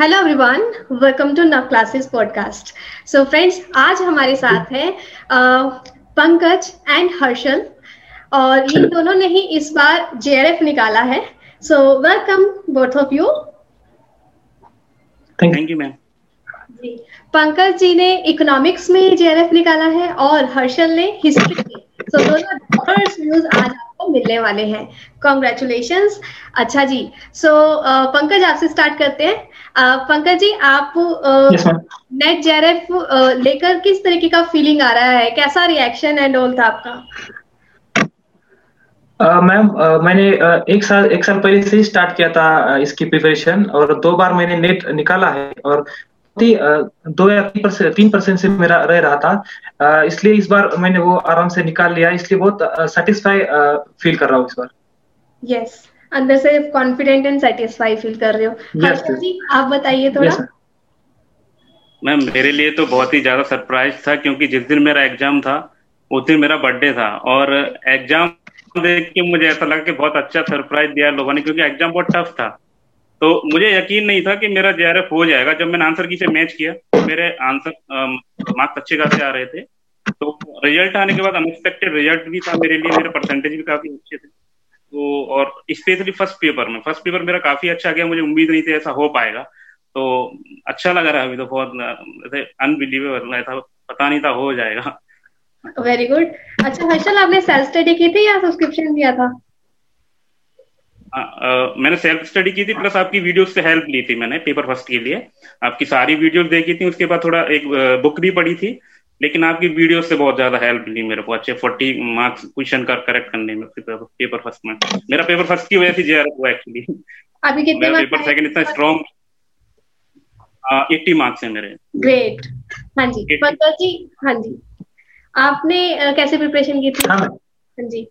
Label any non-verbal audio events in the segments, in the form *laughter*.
Hello everyone welcome to Nav classes podcast so friends आज हमारे साथ हैं पंकज एंड हर्षल। और इन दोनों ने ही इस बार जेआरएफ निकाला है। So welcome both of you thank you ma'am ji. Pankaj ji ने इकोनॉमिक्स में जेआरएफ निकाला है और हर्षल ने हिस्ट्री में। सो दोनों व्यूज़ आज आपको मिलने वाले हैं। कॉन्ग्रेचुलेशन अच्छा जी सो so, uh, पंकज आपसे स्टार्ट करते हैं। uh, पंकज जी आप नेट जेआरएफ लेकर किस तरीके का फीलिंग आ रहा है? कैसा रिएक्शन एंड ऑल था आपका? मैम uh, uh, मैंने uh, एक साल एक साल पहले से ही स्टार्ट किया था uh, इसकी प्रिपरेशन और दो बार मैंने नेट निकाला है और दो या तीन परसेंट तीन परसेंट से मेरा रह रहा था। इसलिए इस बार मैंने वो आराम से निकाल लिया। इसलिए बहुत सेटिस्फाई फील कर रहा हूँ इस बार। यस अंदर से कॉन्फिडेंट एंड सेटिस्फाई फील कर रहे हो। Yes, जी आप बताइए थोड़ा। Yes, मैम मेरे लिए तो बहुत ही ज़्यादा सरप्राइज़ था क्योंकि जिस दिन मेरा एग्ज़ाम था उस दिन मेरा बर्थडे था। और एग्ज़ाम देख के मुझे ऐसा लगा कि बहुत अच्छा सरप्राइज़ दिया लोगों ने क्योंकि एग्ज़ाम बहुत टफ था। तो मुझे यकीन नहीं था कि मेरा जे हो जाएगा। जब मैंने आंसर की से मैच किया, मेरे आंसर मार्क्स अच्छे खासे आ रहे थे। तो रिज़ल्ट आने के बाद अनएक्सपेक्टेड रिज़ल्ट भी था मेरे लिए, मेरे परसेंटेज भी काफ़ी अच्छे थे। तो और स्पेशली फ़र्स्ट पेपर में। फ़र्स्ट पेपर मेरा काफ़ी अच्छा गया, मुझे उम्मीद नहीं थी ऐसा हो पाएगा। तो अच्छा लग रहा है अभी तो बहुत अनबिलीवेबल ऐसा पता नहीं था हो जाएगा। वेरी गुड अच्छा हर्षल आपने सेल्फ स्टडी की थी या सब्सक्रिप्शन दिया था? आ, आ, मैंने सेल्फ स्टडी की थी प्लस आपकी वीडियोस से हेल्प ली थी मैंने पेपर फ़र्स्ट के लिए। आपकी सारी वीडियोस देखी थी उसके बाद थोड़ा एक बुक भी पढ़ी थी लेकिन आपकी वीडियो से बहुत ज़्यादा हेल्प ली मेरे को अच्छे फोर्टी मार्क्स क्वेश्चन कर करेक्ट करने में पेपर फ़र्स्ट में। मेरा पेपर फ़र्स्ट की वजह से जे हुआ एक्चुअली अभी कितने मेरा पेपर सेकंड इतना स्ट्रॉन्ग एट्टी मार्क्स है मेरे। ग्रेट हाँ जी पंकज जी हाँ जी। आपने कैसे प्रिपरेशन की थी? हाँ, हाँ जी।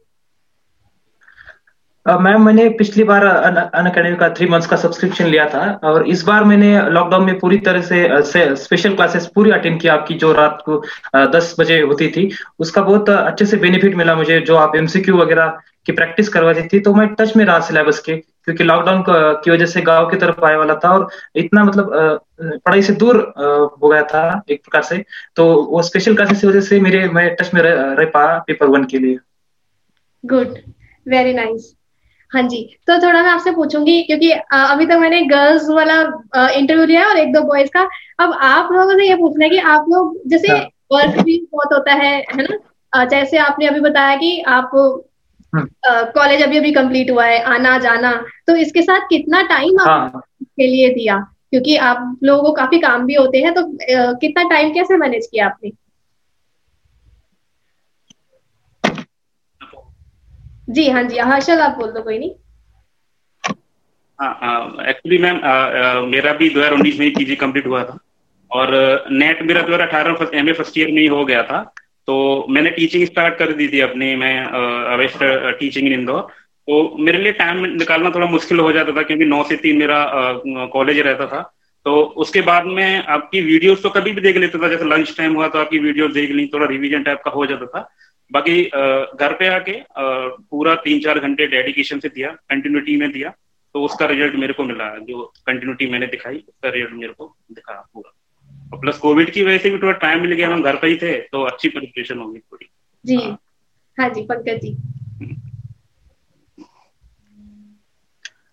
मैम मैंने पिछली बार अन अकेडमी का थ्री मंथ्स का सब्सक्रिप्शन लिया था। और इस बार मैंने लॉकडाउन में पूरी तरह से, से स्पेशल क्लासेस पूरी अटेंड किया आपकी जो रात को दस बजे होती थी। उसका बहुत अच्छे से बेनिफिट मिला मुझे जो आप एमसीक्यू वगैरह की प्रैक्टिस करवाती थी तो मैं टच में रहा सिलेबस के क्योंकि लॉकडाउन की वजह से गाँव की तरफ़ आने वाला था और इतना मतलब पढ़ाई से दूर हो गया था एक प्रकार से। तो वो स्पेशल क्लासेस की वजह से मेरे मैं टच में रह, रह पाया पेपर वन के लिए। गुड वेरी नाइस हाँ जी तो थोड़ा मैं आपसे पूछूँगी क्योंकि अभी तक तो मैंने गर्ल्स वाला इंटरव्यू लिया और एक दो बॉयज़ का अब आप लोगों से ये पूछना है कि आप लोग जैसे वर्क हाँ। भी बहुत होता है है ना जैसे आपने अभी बताया कि आप कॉलेज हाँ। अभी अभी कंप्लीट हुआ है आना जाना तो इसके साथ कितना टाइम आप हाँ। लिए दिया क्योंकि आप लोगों को काफ़ी काम भी होते हैं तो कितना टाइम कैसे मैनेज किया आपने जी हाँ जी हर्षल आप बोल दो कोई नहीं। एक्चुअली हाँ, मैम मेरा भी 2019 में ही पीजी कंप्लीट हुआ था। और नेट मेरा 2018 एम ए फ़र्स्ट ईयर में ही हो गया था। तो मैंने टीचिंग स्टार्ट कर दी थी अपनी मैं अवेस्ट टीचिंग इन इंदौर तो मेरे लिए टाइम निकालना थोड़ा मुश्किल हो जाता था क्योंकि नौ से तीन मेरा कॉलेज रहता था। तो उसके बाद में आपकी वीडियोस तो कभी भी देख लेता था जैसे लंच टाइम हुआ तो आपकी वीडियोस देख ली थोड़ा रिवीजन टाइप का हो जाता था। बाकी घर पे आके पूरा तीन चार घंटे डेडिकेशन से दिया कंटिन्यूटी में दिया तो उसका रिज़ल्ट मेरे को मिला जो कंटिन्यूटी मैंने दिखाई उसका रिज़ल्ट मेरे को दिखा पूरा। और प्लस कोविड की वजह से भी थोड़ा टाइम मिल गया हम घर पे ही थे तो अच्छी प्रिपरेशन होगी थोड़ी। जी। हाँ, हाँ जी पंकज जी।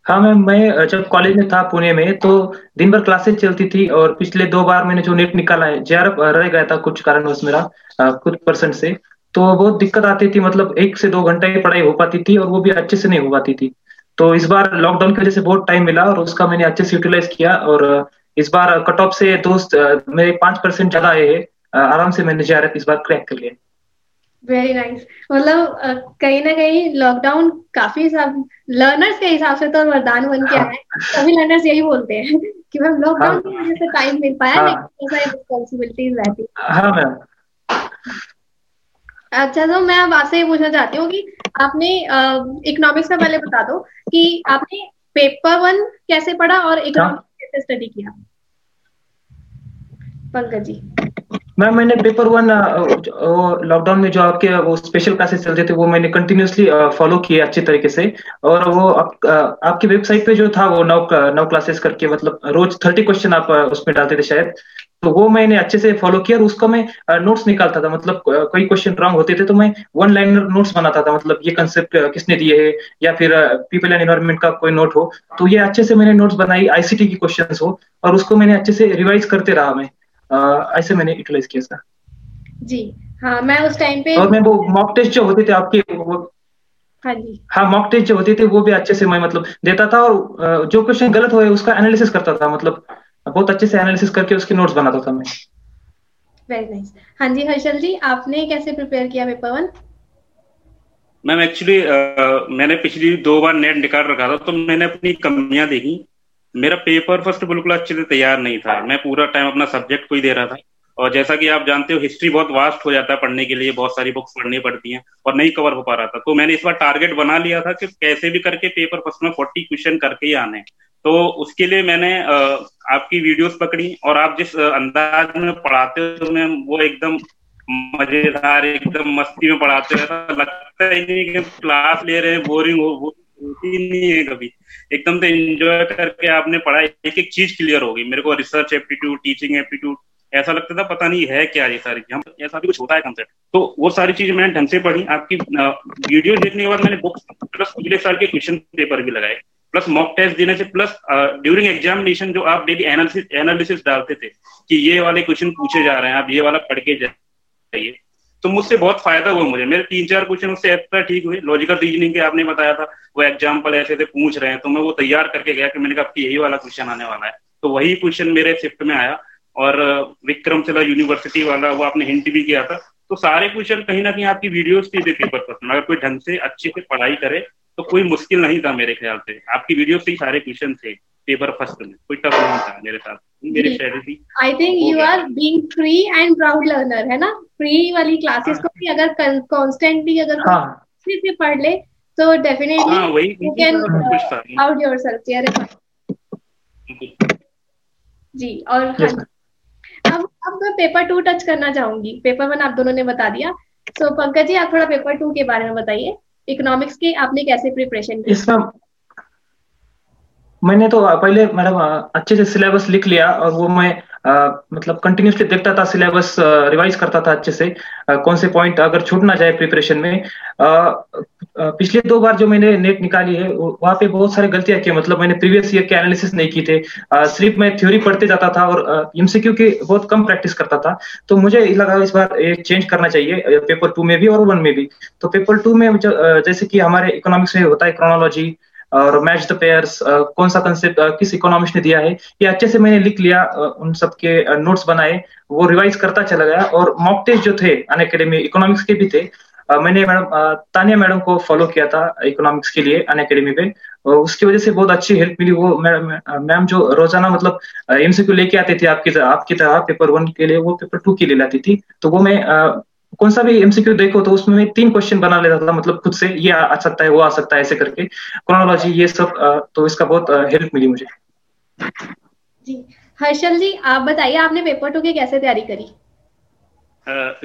हाँ मैम मैं जब कॉलेज में था पुणे में तो दिन भर क्लासेस चलती थी और पिछले दो बार मैंने जो नेट निकाला है जे रह गया था कुछ कारणवश मेरा कुछ परसेंट से। तो बहुत दिक्कत आती थी मतलब एक से दो घंटे की पढ़ाई हो पाती थी और वो भी अच्छे से नहीं हो पाती थी। तो इस बार लॉकडाउन की वजह से बहुत टाइम मिला और उसका मैंने अच्छे से यूटिलाइज किया और इस बार कट ऑफ़ से दोस्त मेरे पाँच परसेंट ज़्यादा आए हैं आराम से मैंने जे इस बार क्रैक कर लिया वेरी नाइस मतलब कहीं ना कहीं लॉकडाउन काफ़ी हिसाब लर्नर्स के हिसाब से तो वरदान बन के हाँ। आए सभी लर्नर्स यही बोलते हैं *laughs* कि मैम लॉकडाउन हाँ, की वजह से टाइम मिल पाया हाँ, लेकिन रिस्पॉन्सिबिलिटीज रहती हाँ मैम। अच्छा तो मैं अब आपसे ये पूछना चाहती हूँ कि आपने इकोनॉमिक्स में पहले बता दो कि आपने पेपर वन कैसे पढ़ा और इकोनॉमिक्स हाँ। कैसे स्टडी किया पंकज जी मैम मैंने पेपर वन लॉकडाउन में जो आपके वो स्पेशल क्लासेस चलते थे वो मैंने कंटिन्यूसली फॉलो किए अच्छे तरीके से। और वो आप, आपकी वेबसाइट पे जो था वो नौ नौ क्लासेस करके मतलब रोज थर्टी क्वेश्चन आप उसमें डालते थे शायद। तो वो मैंने अच्छे से फॉलो किया और उसको मैं नोट्स निकालता था। मतलब कोई क्वेश्चन रॉन्ग होते थे तो मैं वन लाइनर नोट्स बनाता था। मतलब ये कंसेप्ट किसने दिए है? या फिर पीपल एंड एनवायरमेंट का कोई नोट हो। तो ये अच्छे से मैंने नोट्स बनाई आईसीटी की क्वेश्चन हो और उसको मैंने अच्छे से रिवाइज करते रहा मैं। ऐसे मैंने यूटिलाइज किया था। जी हाँ मैं उस टाइम पे और मैं वो मॉक टेस्ट जो होते थे आपके वो हाँ जी। हाँ मॉक टेस्ट जो होते थे वो भी अच्छे से मैं मतलब देता था और जो क्वेश्चन गलत हुए उसका एनालिसिस करता था मतलब बहुत अच्छे से एनालिसिस करके उसके नोट्स बनाता था मैं। वेरी नाइस हाँ जी हर्षल जी आपने कैसे प्रिपेयर किया पेपर वन मैम एक्चुअली मैंने पिछली दो बार नेट निकाल रखा था तो मैंने अपनी कमियाँ देखी। मेरा पेपर फ़र्स्ट बिल्कुल अच्छे से तैयार नहीं था। मैं पूरा टाइम अपना सब्जेक्ट को ही दे रहा था। और जैसा कि आप जानते हो हिस्ट्री बहुत वास्ट हो जाता है पढ़ने के लिए, बहुत सारी बुक्स पढ़नी पड़ती हैं और नहीं कवर हो पा रहा था। तो मैंने इस बार टारगेट बना लिया था कि कैसे भी करके पेपर फ़र्स्ट में फोर्टी क्वेश्चन करके ही आने। तो उसके लिए मैंने आपकी वीडियोस पकड़ी और आप जिस अंदाज में पढ़ाते हो मैं वो एकदम मज़ेदार, एकदम मस्ती में पढ़ाते रहता लगता ही नहीं कि क्लास ले रहे हैं बोरिंग हो नहीं है कभी। एकदम से एंजॉय करके आपने पढ़ा एक एक चीज़ क्लियर होगी मेरे को रिसर्च एप्टीट्यूड टीचिंग एप्टीट्यूड ऐसा लगता था पता नहीं है क्या ये सारी हम ऐसा भी कुछ होता है कंसेप्ट तो वो सारी चीज़ मैंने ढंग से पढ़ी। आपकी वीडियो देखने के बाद मैंने बुक्स प्लस पिछले साल के क्वेश्चन पेपर भी लगाए। प्लस मॉक टेस्ट देने से प्लस ड्यूरिंग एग्जामिनेशन जो आप डेली एनालिसिस एनालिसिस डालते थे कि ये वाले क्वेश्चन पूछे जा रहे हैं, आप ये वाला पढ़ के जाइए। तो मुझसे बहुत फ़ायदा हुआ मुझे। मेरे तीन चार क्वेश्चन उससे एक्स्ट्रा ठीक हुए। लॉजिकल रीजनिंग के आपने बताया था, वो एग्ज़ाम्पल ऐसे से पूछ रहे हैं। तो मैं वो तैयार करके गया कि मैंने कहा आपकी यही वाला क्वेश्चन आने वाला है। तो वही क्वेश्चन मेरे शिफ्ट में आया और विक्रमशिला यूनिवर्सिटी वाला वो आपने हिंट भी किया था। तो सारे क्वेश्चन कहीं ना कहीं आपकी वीडियोस थी पेपर पर अगर कोई ढंग से अच्छे से पढ़ाई करे तो कोई मुश्किल नहीं था मेरे ख्याल से। आपकी वीडियो से ही सारे क्वेश्चन थे पेपर फ़र्स्ट में। कोई टफ नहीं था मेरे साथ। मेरी I think you are being free and proud learner है ना? फ्री वाली क्लासेस को भी अगर कांस्टेंटली अगर हाँ. से पढ़ ले तो डेफिनेटली हाँ, वही यू कैन आउट योरसेल्फ यार जी। और yes, हाँ, अब अब मैं पेपर टू टच करना चाहूँगी। पेपर वन आप दोनों ने बता दिया। सो so, पंकज जी आप थोड़ा पेपर टू के बारे में बताइए। इकोनॉमिक्स के आपने कैसे प्रिपरेशन की मैंने तो पहले मैडम अच्छे से सिलेबस लिख लिया और वो मैं आ, मतलब कंटिन्यूसली देखता था सिलेबस रिवाइज करता था अच्छे से आ, कौन से पॉइंट अगर छूट ना जाए प्रिपरेशन में। आ, पिछले दो बार जो मैंने नेट निकाली है वहाँ पे बहुत सारी गलतियाँ की मतलब मैंने प्रीवियस ईयर के एनालिसिस नहीं की थे। सिर्फ़ मैं थ्योरी पढ़ते जाता था और एमसीक्यू की बहुत कम प्रैक्टिस करता था। तो मुझे लगा इस बार ये चेंज करना चाहिए पेपर टू में भी और वन में भी। तो पेपर टू में जैसे कि हमारे इकोनॉमिक्स में होता है क्रोनोलॉजी और मैच द पेयर्स कौन सा कंसेप्ट किस इकोनॉमिक्स ने दिया है? ये अच्छे से मैंने लिख लिया उन सब के नोट्स बनाए। वो रिवाइज करता चला गया और मॉक टेस्ट जो थे अन अकेडमी इकोनॉमिक्स के भी थे मैंने मैडम तानिया मैडम को फॉलो किया था इकोनॉमिक्स के लिए अन अकेडमी पे उसकी वजह से बहुत अच्छी हेल्प मिली वो मैम जो रोज़ाना मतलब एमसीक्यू लेके आते थे आपकी आपकी तरह पेपर वन के लिए, वो पेपर टू के लिए लाती थी। तो वो मैं कौन सा भी एमसीक्यू देखो तो उसमें मैं तीन क्वेश्चन बना लेता था मतलब खुद से ये आ सकता है वो आ सकता है ऐसे करके। क्रोनोलॉजी ये सब तो इसका बहुत हेल्प मिली मुझे। जी। हर्षल जी आप बताइए आपने पेपर टू की कैसे तैयारी करी?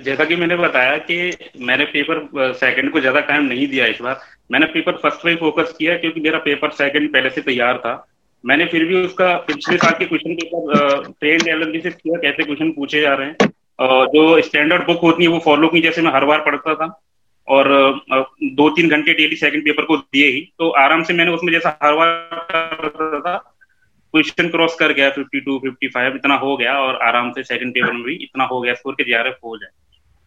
जैसा कि मैंने बताया कि मैंने पेपर सेकंड को ज़्यादा टाइम नहीं दिया इस बार। मैंने पेपर फ़र्स्ट पे फोकस किया क्योंकि मेरा पेपर सेकंड पहले से तैयार था। मैंने फिर भी उसका पिछले साल के क्वेश्चन पेपर ट्रेंड एनालिसिस किया कैसे क्वेश्चन पूछे जा रहे हैं। जो स्टैंडर्ड बुक होती है, वो फॉलो की जैसे मैं हर बार पढ़ता था, और दो तीन घंटे डेली सेकंड पेपर को दिए ही तो आराम से मैंने उसमें जैसा हर बार था क्वेश्चन क्रॉस कर गया फिफ्टी टू फिफ्टी फाइव इतना हो गया, और आराम से सेकंड पेपर में भी इतना हो गया स्कोर के जीआरएफ हो जाए।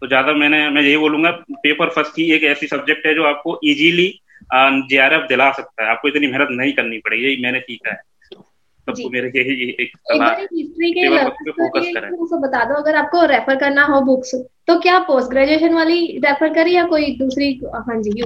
तो ज़्यादा मैंने, मैं यही बोलूँगा पेपर फ़र्स्ट की एक ऐसी सब्जेक्ट है जो आपको इजीली जीआरएफ दिला सकता है, आपको इतनी मेहनत नहीं करनी पड़ेगी यही मैंने सीखा है। सबको मेरे यही एक हिस्ट्री के फोकस करें। तो बता दो। अगर आपको रेफर करना हो बुक्स तो क्या पोस्ट ग्रेजुएशन वाली रेफर करी या कोई दूसरी हाँ जी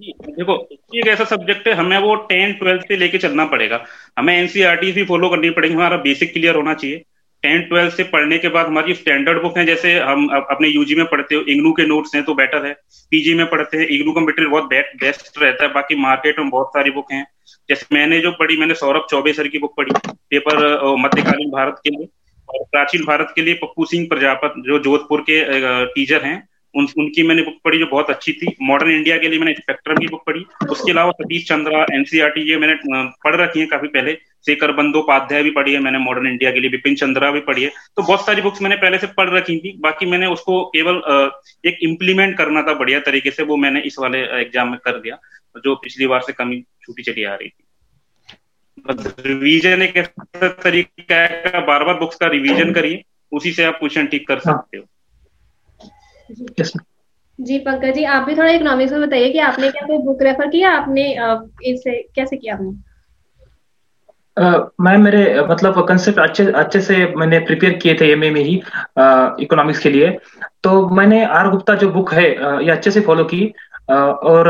देखो एक ऐसा सब्जेक्ट है हमें वो टेंथ ट्वेल्थ से लेके चलना पड़ेगा। हमें एनसीआर भी फॉलो करनी पड़ेगी हमारा बेसिक क्लियर होना चाहिए। टेंथ ट्वेल्थ से पढ़ने के बाद हमारी स्टैंडर्ड बुक है, जैसे हम अपने यूजी में पढ़ते हो, इग्नू के नोट्स हैं तो बेटर है। पीजी में पढ़ते हैं, इग्नू का मटेरियल बहुत बेस्ट रहता है। बाकी मार्केट में बहुत सारी बुक हैं। जैसे मैंने जो पढ़ी, मैंने सौरभ चौबे सर की बुक पढ़ी पेपर मध्यकालीन भारत के लिए और प्राचीन भारत के लिए पप्पू सिंह प्रजापत, जो जोधपुर के टीचर हैं उन, उनकी मैंने बुक पढ़ी जो बहुत अच्छी थी। मॉडर्न इंडिया के लिए मैंने स्पेक्ट्रम की बुक पढ़ी। उसके अलावा सतीश चंद्रा एनसीआरटी ये मैंने पढ़ रखी है काफ़ी पहले। शेखर बंदोपाध्याय भी पढ़ी है मैंने मॉडर्न इंडिया के लिए। बिपिन चंद्रा भी पढ़ी है। तो बहुत सारी बुक्स मैंने पहले से पढ़ रखी थी। बाकी मैंने उसको केवल एक इम्प्लीमेंट करना था बढ़िया तरीके से। वो मैंने इस वाले एग्ज़ाम में कर दिया। जो पिछली बार से कमी छूटी चली आ रही थी। रिवीजन एक तरीका है बार बार बुक्स का रिवीजन करिए। उसी से आप क्वेश्चन ठीक कर। सकते हो। जी पंकज जी आप भी थोड़ा इकोनॉमिक्स में बताइए कि आपने क्या कोई बुक रेफर किया? आपने इसे कैसे किया आपने? Uh, मैं मेरे मतलब कंसेप्ट अच्छे अच्छे से मैंने प्रिपेयर किए थे एमए में ही इकोनॉमिक्स uh, के लिए। तो मैंने आर गुप्ता जो बुक है uh, ये अच्छे से फॉलो की uh, और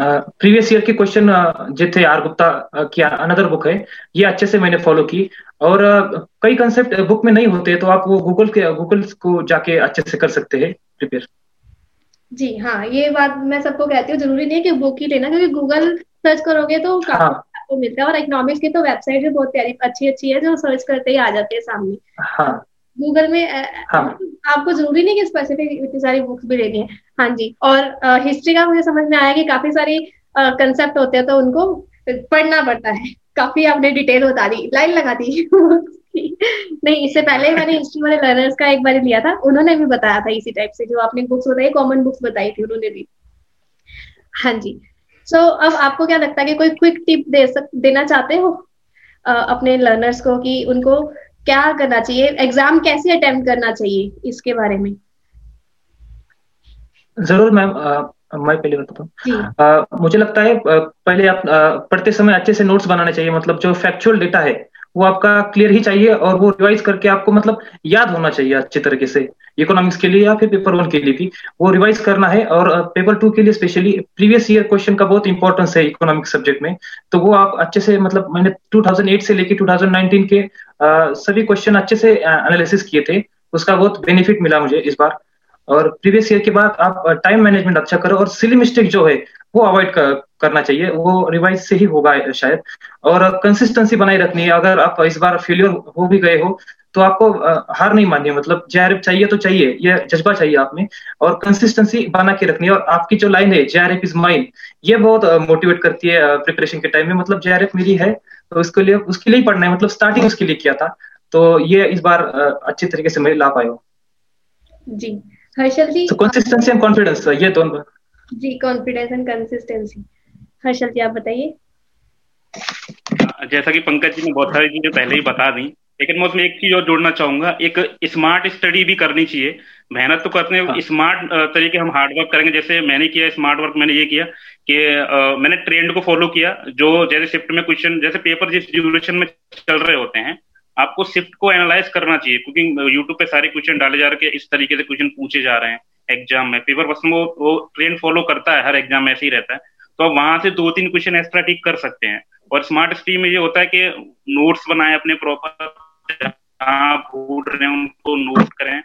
प्रीवियस ईयर के क्वेश्चन जो थे आर गुप्ता की अनदर बुक है ये अच्छे से मैंने फॉलो की। और कई कंसेप्ट बुक में नहीं होते तो आप वो गूगल के गूगल को जाके अच्छे से कर सकते हैं। प्रिपेयर जी हाँ ये बात मैं सबको कहती हूँ ज़रूरी नहीं है कि बुक ही लेना क्योंकि गूगल सर्च करोगे तो हाँ। आपको मिलता है और इकोनॉमिक्स की तो वेबसाइट भी बहुत प्यारी अच्छी अच्छी है जो सर्च करते ही आ जाते हैं सामने। हाँ। गूगल में हाँ। आपको ज़रूरी नहीं कि स्पेसिफिक इतनी सारी बुक्स भी लेनी है। हाँ जी और आ, हिस्ट्री का मुझे समझ में आया कि काफ़ी सारी कंसेप्ट होते हैं तो उनको पढ़ना पड़ता है। काफ़ी आपने डिटेल बता दी लाइन लगा दी। *laughs* नहीं इससे पहले मैंने हिस्ट्री वाले लर्नर्स का एक बार लिया था उन्होंने भी बताया था इसी टाइप से जो आपने बुक्स बताई कॉमन बुक्स बताई थी उन्होंने भी। हाँ जी। सो so, अब आपको क्या लगता है कि कोई क्विक टिप दे सक देना चाहते हो? आ, अपने लर्नर्स को कि उनको क्या करना चाहिए एग्ज़ाम कैसे अटेम्प्ट करना चाहिए इसके बारे में? ज़रूर मैम मैं पहले बताता हूँ। मुझे लगता है पहले आप पढ़ते समय अच्छे से नोट्स बनाने चाहिए मतलब जो फैक्चुअल डेटा है वो आपका क्लियर ही चाहिए और वो रिवाइज करके आपको मतलब याद होना चाहिए अच्छे तरीके से इकोनॉमिक्स के लिए या फिर पेपर वन के लिए भी। वो रिवाइज करना है और पेपर टू के लिए स्पेशली प्रीवियस ईयर क्वेश्चन का बहुत इंपॉर्टेंस है इकोनॉमिक्स सब्जेक्ट में। तो वो आप अच्छे से मतलब मैंने 2008 से लेके 2019 के आ, सभी क्वेश्चन अच्छे से एनालिसिस किए थे। उसका बहुत बेनिफिट मिला मुझे इस बार। और प्रीवियस ईयर के बाद आप टाइम मैनेजमेंट अच्छा करो और सिली मिस्टेक जो है वो अवॉइड कर, करना चाहिए। वो रिवाइज से ही होगा शायद। और कंसिस्टेंसी बनाए रखनी है। अगर आप इस बार फेलियर हो भी गए हो तो आपको हार नहीं माननी मतलब जे चाहिए तो चाहिए। ये जज्बा चाहिए आप में। और कंसिस्टेंसी बना के रखनी है। और आपकी जो लाइन है जे इज़ माइन ये बहुत मोटिवेट करती है प्रिपरेशन के टाइम में। मतलब जे मेरी है तो उसके लिए उसके लिए पढ़ना है। मतलब स्टार्टिंग उसके लिए किया था। तो ये इस बार अच्छे तरीके से मैं ला पाया जी। Harshal ji consistency and confidence ये दोनों। जी confidence and consistency Harshal ji आप बताइए। जैसा कि पंकज जी ने बहुत सारी चीज़ें पहले ही बता दी लेकिन मैं उसमें एक चीज़ और जोड़ना चाहूँगा। एक स्मार्ट स्टडी भी करनी चाहिए। मेहनत तो करते हैं। हाँ। स्मार्ट तरीके हम हार्ड वर्क करेंगे। जैसे मैंने किया स्मार्ट वर्क मैंने ये किया कि आ, मैंने ट्रेंड को फॉलो किया जो जैसे शिफ्ट में क्वेश्चन जैसे पेपर जिस ड्यूरेशन में चल रहे होते हैं आपको शिफ्ट को एनालाइज करना चाहिए। क्योंकि यूट्यूब पे सारे क्वेश्चन डाले जा रहे हैं इस तरीके से क्वेश्चन पूछे जा रहे हैं। एग्ज़ाम में। पेपर बस वो वो ट्रेंड फॉलो करता है, हर एग्ज़ाम में ऐसे ही रहता है। तो आप वहाँ से दो तीन क्वेश्चन एक्स्ट्रा ठीक कर सकते हैं। और स्मार्ट स्ट्रीम में ये होता है कि नोट्स बनाए अपने प्रॉपर जहाँ भूल रहे हैं उनको नोट करें।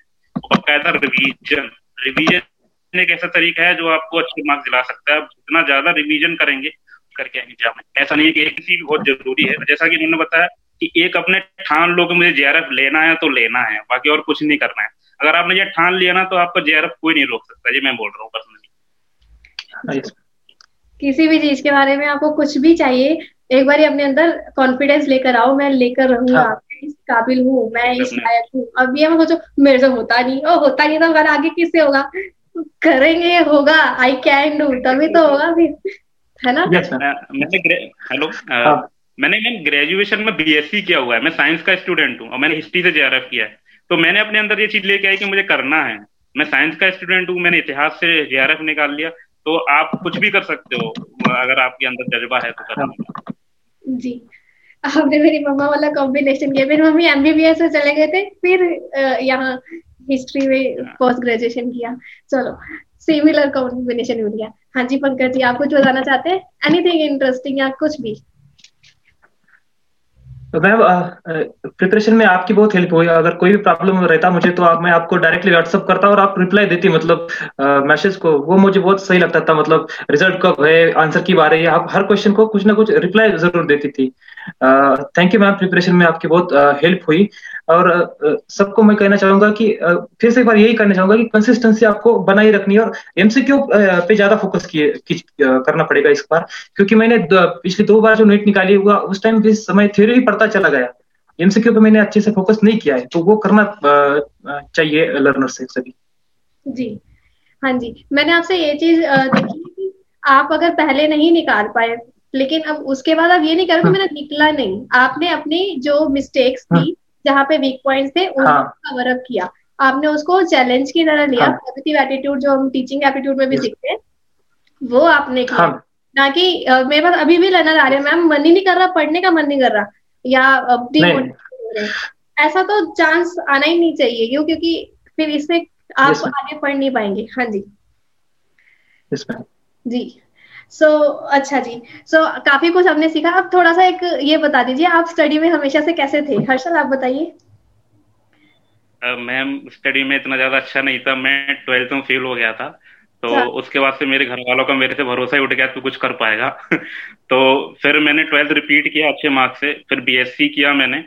बकायदा रिवीजन रिवीजन एक ऐसा तरीका है जो आपको अच्छे मार्क्स दिला सकता है। जितना ज़्यादा रिवीजन करेंगे, करके आएँगे एग्ज़ाम में। ऐसा नहीं है कि एक बहुत ज़रूरी है। जैसा कि उन्होंने बताया कि एक अपने ठान लो कि मुझे जेआरएफ लेना है तो लेना है, बाकी और कुछ नहीं करना है। अगर आपने ये ठान लिया ना तो आपको जेआरएफ कोई नहीं रोक सकता। ये मैं बोल रहा हूँ पर्सनली किसी भी चीज़ के बारे में आपको कुछ भी चाहिए एक बार अपने अंदर कॉन्फिडेंस लेकर आओ मैं लेकर रहूँगा हाँ. इस काबिल हूँ मैं इस लायक हूँ। अब ये मैं सोचो मेरे से होता नहीं और होता नहीं तो अगर आगे किससे होगा? करेंगे होगा। आई कैन डू तभी तो होगा फिर है ना? मैंने हेलो हाँ। मैंने मैंने ग्रेजुएशन में बीएससी किया हुआ है। मैं साइंस का स्टूडेंट हूँ और मैंने हिस्ट्री से जेआरएफ किया है। तो मैंने अपने अंदर ये चीज़ लेके आई कि मुझे करना है। मैं साइंस का स्टूडेंट हूँ मैंने इतिहास से जेआरएफ निकाल लिया। तो आप कुछ भी कर सकते हो अगर आपके अंदर जज्बा है तो करने। जी। आपने मेरी मम्मा वाला कॉम्बिनेशन किया। मेरी मम्मी एमबीबीएस में चले गए थे फिर यहाँ हिस्ट्री में पोस्ट ग्रेजुएशन किया। चलो सिमिलर कॉम्बिनेशन मिल गया। हाँ जी पंकज जी आप कुछ बताना चाहते हैं? एनीथिंग इंटरेस्टिंग या कुछ भी? मैम प्रिपरेशन में आपकी बहुत हेल्प हुई। अगर कोई भी प्रॉब्लम रहता मुझे तो आप, मैं आपको डायरेक्टली व्हाट्सअप करता और आप रिप्लाई देती मतलब मैसेज को। वो मुझे बहुत सही लगता था मतलब रिज़ल्ट कब है आंसर की बारे है। आप हर क्वेश्चन को कुछ ना कुछ रिप्लाई ज़रूर देती थी। थैंक यू मैम प्रिपरेशन में आपकी बहुत हेल्प हुई। और सबको मैं कहना चाहूँगा कि फिर से एक बार यही कहना चाहूँगा कि कंसिस्टेंसी आपको बनाई रखनी है और एमसीक्यू पे ज़्यादा फोकस किए करना पड़ेगा इस बार। क्योंकि मैंने पिछली दो बार जो नेट निकाली हुआ उस टाइम भी समय थ्योरी ही पढ़ता चला गया। एमसीक्यू पे मैंने अच्छे से फोकस नहीं किया है तो वो करना चाहिए लर्नर से सभी। जी। हाँ जी। मैंने आपसे ये चीज़ देखी कि आप अगर पहले नहीं निकाल पाए लेकिन अब उसके बाद आप ये नहीं करो हाँ। मेरा निकला नहीं। आपने अपनी जो मिस्टेक्स थी हाँ। जहाँ पे वीक पॉइंट्स थे उनको हाँ। कवर अप किया। आपने उसको चैलेंज की तरह लिया। पॉजिटिव हाँ। एटीट्यूड जो हम टीचिंग एटीट्यूड में भी सीखते हैं वो आपने किया। हाँ। ना कि मेरे पास अभी भी लर्नर आ रहे हैं। मैम मन ही नहीं कर रहा पढ़ने का मन नहीं कर रहा। या ऐसा तो चांस आना ही नहीं चाहिए क्यों? क्योंकि फिर इससे आप आगे पढ़ नहीं पाएँगे। हाँ जी। जी। सो so, अच्छा जी। सो so, काफ़ी कुछ हमने सीखा। अब थोड़ा सा एक ये बता दीजिए आप स्टडी में हमेशा से कैसे थे? हर्षल आप बताइए। मैम स्टडी में इतना ज़्यादा अच्छा नहीं था। मैं ट्वेल्थ में फेल हो गया था। तो अच्छा। उसके बाद से मेरे घर वालों का मेरे से भरोसा ही उठ गया तू कुछ कर पाएगा। *laughs* तो फिर मैंने ट्वेल्थ रिपीट किया अच्छे मार्क्स से। फिर बीएससी किया मैंने।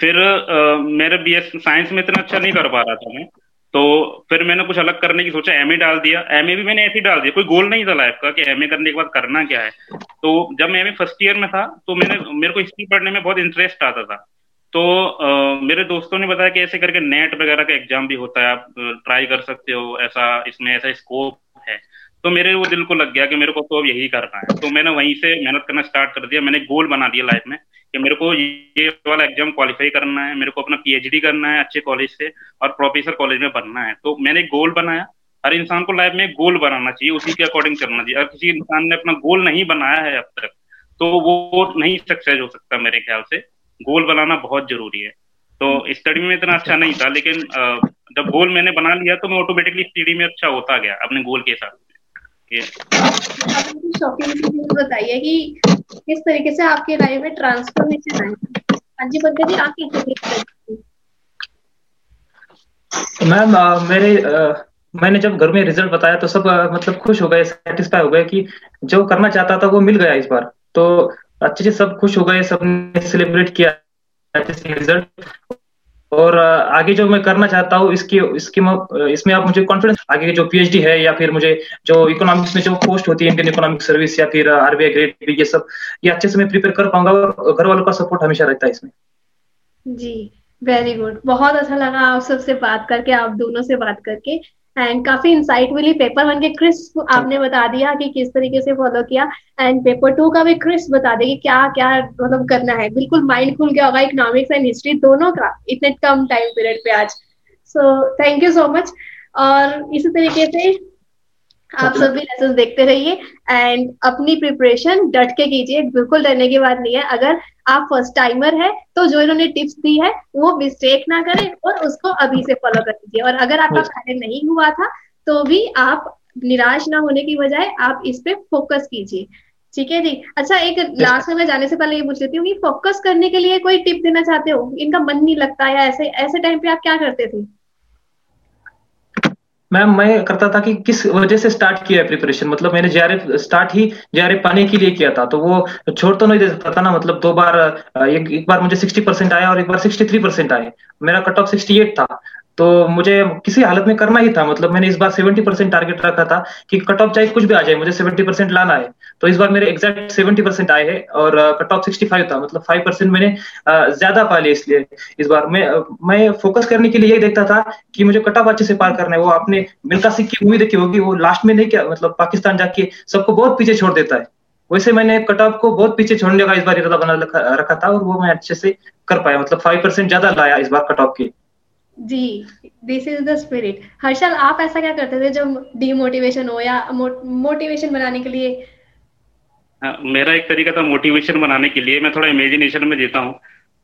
फिर आ, मेरे बीएस साइंस में इतना अच्छा नहीं कर पा रहा था मैं। तो फिर मैंने कुछ अलग करने की सोचा एमए डाल दिया। एमए भी मैंने ऐसे ही डाल दिया कोई गोल नहीं था लाइफ का कि एमए करने के बाद करना क्या है। तो जब मैं एमए फ़र्स्ट ईयर में था तो मैंने मेरे को हिस्ट्री पढ़ने में बहुत इंटरेस्ट आता था। तो आ, मेरे दोस्तों ने बताया कि ऐसे करके नेट वगैरह का एग्ज़ाम भी होता है आप ट्राई कर सकते हो ऐसा इसमें ऐसा स्कोप तो मेरे वो दिल को लग गया कि मेरे को तो अब यही करना है। तो मैंने वहीं से मेहनत करना स्टार्ट कर दिया। मैंने गोल बना दिया लाइफ में कि मेरे को ये वाला एग्ज़ाम क्वालिफाई करना है, मेरे को अपना पीएचडी करना है अच्छे कॉलेज से और प्रोफेसर कॉलेज में बनना है। तो मैंने गोल बनाया। हर इंसान को लाइफ में गोल बनाना चाहिए, उसी के अकॉर्डिंग करना चाहिए। अगर किसी इंसान ने अपना गोल नहीं बनाया है अब तक तो वो नहीं सक्सेस हो सकता मेरे ख्याल से। गोल बनाना बहुत ज़रूरी है। तो स्टडी में इतना अच्छा नहीं था, लेकिन जब गोल मैंने बना लिया तो मैं ऑटोमेटिकली स्टडी में अच्छा होता गया अपने गोल के हिसाब से। बताइए कि किस तरीके से आपके लाइफ में ट्रांसफॉर्मेशन आई हाँ? जी पंकज जी आप कैसे मैम मेरे आ, मैंने जब घर में रिज़ल्ट बताया तो सब आ, मतलब खुश हो गए सेटिस्फाई हो गए कि जो करना चाहता था वो मिल गया इस बार। तो अच्छे से सब खुश हो गए सबने सेलिब्रेट किया रिज़ल्ट और आगे जो मैं करना चाहता हूँ, इसकी इसकी इसमें आप मुझे कॉन्फिडेंस आगे जो पीएचडी है या फिर मुझे जो इकोनॉमिक्स में जो पोस्ट होती है इंडियन इकोनॉमिक सर्विस या फिर आरबीआई ग्रेड ये सब, ये अच्छे से मैं प्रिपेयर कर पाऊँगा और घर वालों का सपोर्ट हमेशा रहता है इसमें। जी वेरी गुड बहुत अच्छा लगा आप सबसे बात करके, आप दोनों से बात करके। एंड काफ़ी इंसाइट मिली। पेपर वन के क्रिस्प आपने बता दिया कि किस तरीके से फॉलो किया। एंड पेपर टू का भी क्रिस्प बता दे कि क्या क्या मतलब करना है। बिल्कुल माइंड खुल गया होगा इकोनॉमिक्स एंड हिस्ट्री दोनों का इतने कम टाइम पीरियड पे आज। So thank you so much और इसी तरीके से आप सभी लेसन देखते रहिए एंड अपनी प्रिपरेशन डट के कीजिए बिल्कुल डरने की बात नहीं है। अगर आप फ़र्स्ट टाइमर है तो जो इन्होंने टिप्स दी है वो मिस्टेक ना करें और उसको अभी से फॉलो कर दीजिए और अगर आपका पहले नहीं हुआ था तो भी आप निराश ना होने की बजाय आप इस पे फोकस कीजिए। ठीक है जी? अच्छा एक लास्ट में मैं जाने से पहले ये पूछ लेती हूँ कि फोकस करने के लिए कोई टिप देना चाहते हो? इनका मन नहीं लगता या ऐसे ऐसे टाइम पे आप क्या करते थे? मैम मैं करता था कि किस वजह से स्टार्ट किया है प्रिपरेशन मतलब मैंने जेआरएफ स्टार्ट ही जेआरएफ पाने के लिए किया था तो वो छोड़ तो नहीं दे सकता था ना? मतलब दो बार एक, एक बार मुझे 60 परसेंट आया और एक बार 63 परसेंट आए। मेरा कट ऑफ़ 68 था। तो मुझे किसी हालत में करना ही था मतलब मैंने इस बार सेवेंटी परसेंट टारगेट रखा था कि कट ऑफ़ चाहे कुछ भी आ जाए, मुझे सेवेंटी परसेंट लाना है। तो इस बार मेरे एग्जैक्ट सेवेंटी परसेंट आए हैं और कट ऑफ़ सिक्सटी फाइव था मतलब फाइव परसेंट मैंने ज़्यादा पा लिया इसलिए इस बार। मैं मैं फोकस करने के लिए यही देखता था कि मुझे कट ऑफ़ अच्छे से पार करना है। वो आपने मिल्का सिंह की मूवी देखी होगी, वो लास्ट में नहीं क्या मतलब पाकिस्तान जाके सबको बहुत पीछे छोड़ देता है। वैसे मैंने कट ऑफ़ को बहुत पीछे छोड़ने का इस बार इरादा बना रखा था और वो मैं अच्छे से कर पाया मतलब फाइव परसेंट ज़्यादा लाया इस बार कट ऑफ़ की। जी this is the spirit Harshal आप ऐसा क्या करते थे जब डीमोटिवेशन हो या मोटिवेशन बनाने के लिए? आ, हाँ, मेरा एक तरीका था मोटिवेशन बनाने के लिए। मैं थोड़ा इमेजिनेशन में जीता हूँ।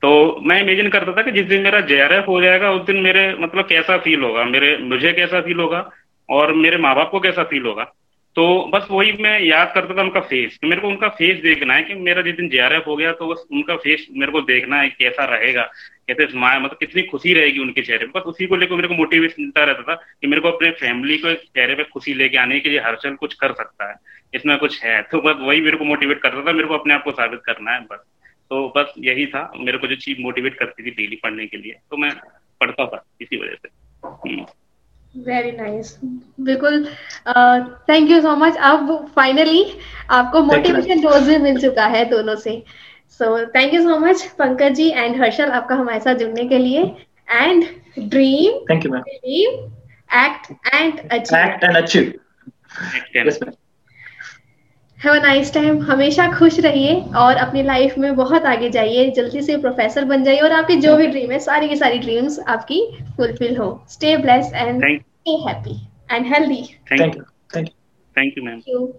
तो मैं इमेजिन करता था कि जिस दिन मेरा जे हो जाएगा उस दिन मेरे मतलब कैसा फील होगा? मेरे मुझे कैसा फील होगा? और मेरे माँ बाप को कैसा फील होगा? तो बस वही मैं याद करता था उनका फेस कि मेरे को उनका फेस देखना है कि मेरा जिस दिन जेआरएफ हो गया तो बस उनका फेस मेरे को देखना है कैसा रहेगा, कैसे स्माइल मतलब कितनी खुशी रहेगी उनके चेहरे पे। बस उसी को लेकर मेरे को मोटिवेशन मिलता रहता था कि मेरे को अपने फैमिली को चेहरे पे खुशी लेके आने के लिए हर्षल कुछ कर सकता है, इसमें कुछ है। तो बस वही मेरे को मोटिवेट करता था, मेरे को अपने आप को साबित करना है बस। तो बस यही था, मेरे को जो चीज़ मोटिवेट करती थी डेली पढ़ने के लिए तो मैं पढ़ता था इसी वजह से। Very hmm. नाइस बिल्कुल थैंक यू सो मच अब फाइनली आपको मोटिवेशन डोज भी मिल चुका है दोनों से। So thank you so much Pankaj ji and Harshal आपका हमारे साथ जुड़ने के लिए। And dream thank you ma'am dream act and achieve act and achieve have a nice time हमेशा खुश रहिए और अपनी लाइफ में बहुत आगे जाइए। जल्दी से प्रोफेसर बन जाइए और आपकी जो भी ड्रीम है सारी की सारी ड्रीम्स आपकी फुलफिल हो। Stay blessed and stay happy and healthy. Thank, Thank you. you. Thank you. Thank you, ma'am. Thank you.